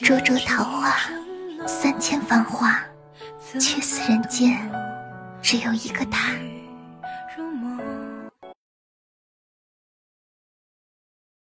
灼灼桃花三千繁华却似人间只有一个他。